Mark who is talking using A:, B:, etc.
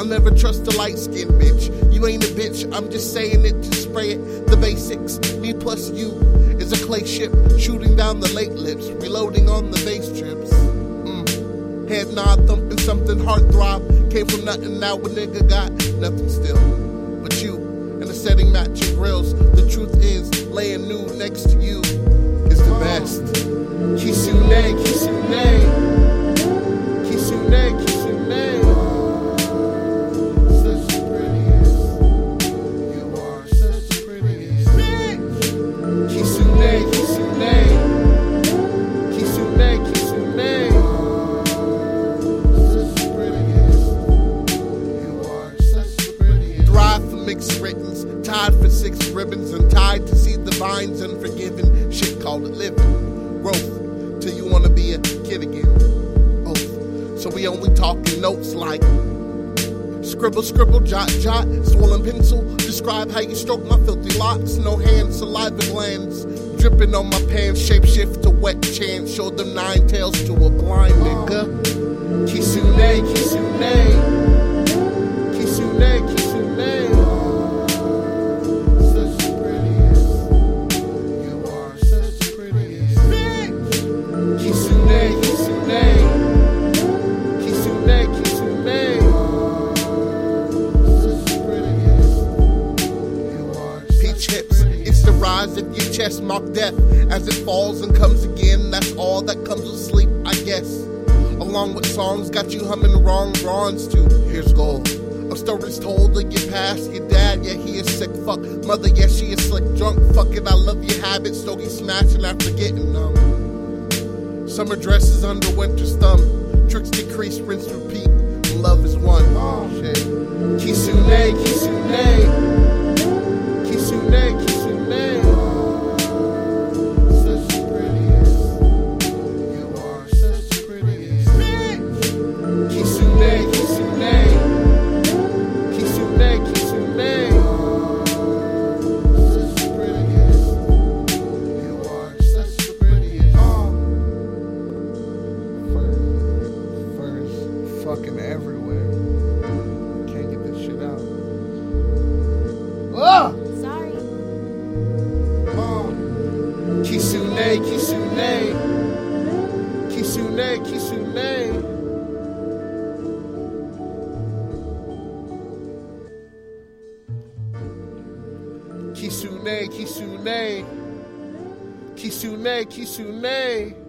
A: I'll never trust a light skinned bitch. You ain't a bitch, I'm just saying it to spray it. The basics, me plus you, is a clay ship shooting down the late lips, reloading on the bass trips. Mm. Head nod, thumping something, heart throb. Came from nothing, now a nigga got nothing still. But you, in a setting matching grills. The truth is, laying new next to you is the best. Kitsune, mixed writtens, tied for six ribbons, and tied to see the vines unforgiven. Shit called it living. Growth, till you wanna be a kid again. Oath. So we only talking notes like Scribble, scribble, jot, jot, swollen pencil. Describe how you stroke my filthy locks. No hands, saliva glands. Dripping on my pants, shape shift to wet chance. Show them nine tails to a blind nigga. Rise if your chest, mock death as it falls and comes again. That's all that comes with sleep, I guess. Along with songs, got you humming wrong drawings too. Here's gold. Of stories told of your past, your dad, yeah, he is sick. Fuck, mother, yeah, she is slick. Drunk, fuck it, I love your habits. Stogie smashing after getting numb. Summer dresses under winter's thumb. Tricks decrease, rinse, repeat. Love is one. Oh shit. Kitsune. Kitsune, fucking everywhere. Can't get this shit out. Ah!
B: Sorry.
A: Kitsune, Kitsune. Kitsune, Kitsune. Kitsune, Kitsune. Kitsune, Kitsune.